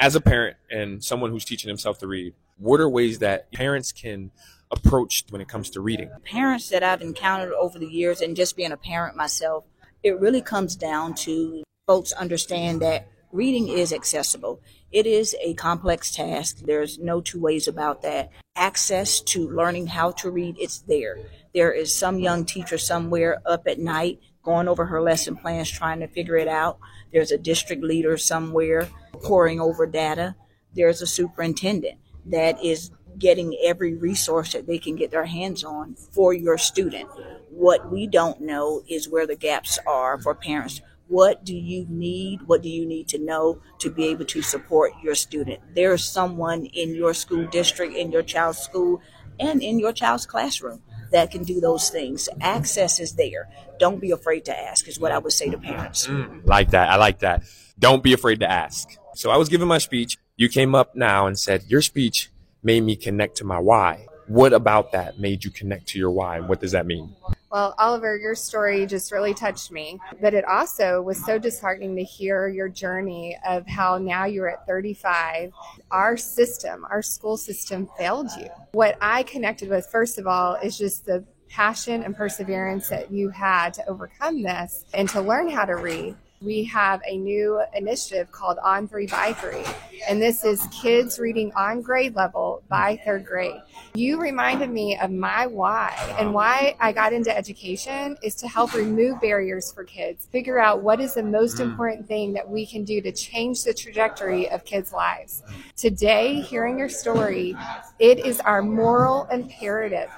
As a parent and someone who's teaching himself to read, what are ways that parents can approach when it comes to reading? Parents that I've encountered over the years, and just being a parent myself, it really comes down to folks understand that reading is accessible. It is a complex task. There's no two ways about that. Access to learning how to read, it's there. There is some young teacher somewhere up at night going over her lesson plans, trying to figure it out. There's a district leader somewhere poring over data. There's a superintendent that is getting every resource that they can get their hands on for your student. What we don't know is where the gaps are for parents. What do you need? What do you need to know to be able to support your student? There is someone in your school district, in your child's school, and in your child's classroom that can do those things. Access is there. Don't be afraid to ask, is what I would say to parents. Mm, like that. I like that. Don't be afraid to ask. So I was giving my speech. You came up now and said, Your speech made me connect to my why. What about that made you connect to your why? And what does that mean? Well, Oliver, your story just really touched me. But it also was so disheartening to hear your journey of how now you're at 35. Our system, our school system failed you. What I connected with, first of all, is just the passion and perseverance that you had to overcome this and to learn how to read we have a new initiative called On Three by Three, and this is kids reading on grade level by third grade. You reminded me of my why, and why I got into education is to help remove barriers for kids, figure out what is the most mm. important thing that we can do to change the trajectory of kids' lives. Today, hearing your story, it is our moral imperative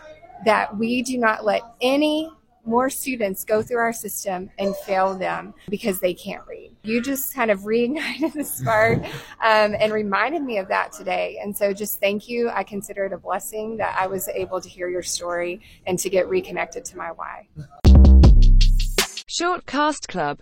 that we do not let any more students go through our system and fail them because they can't read. You just kind of reignited the spark um, and reminded me of that today. And so just thank you. I consider it a blessing that I was able to hear your story and to get reconnected to my why. Short Cast Club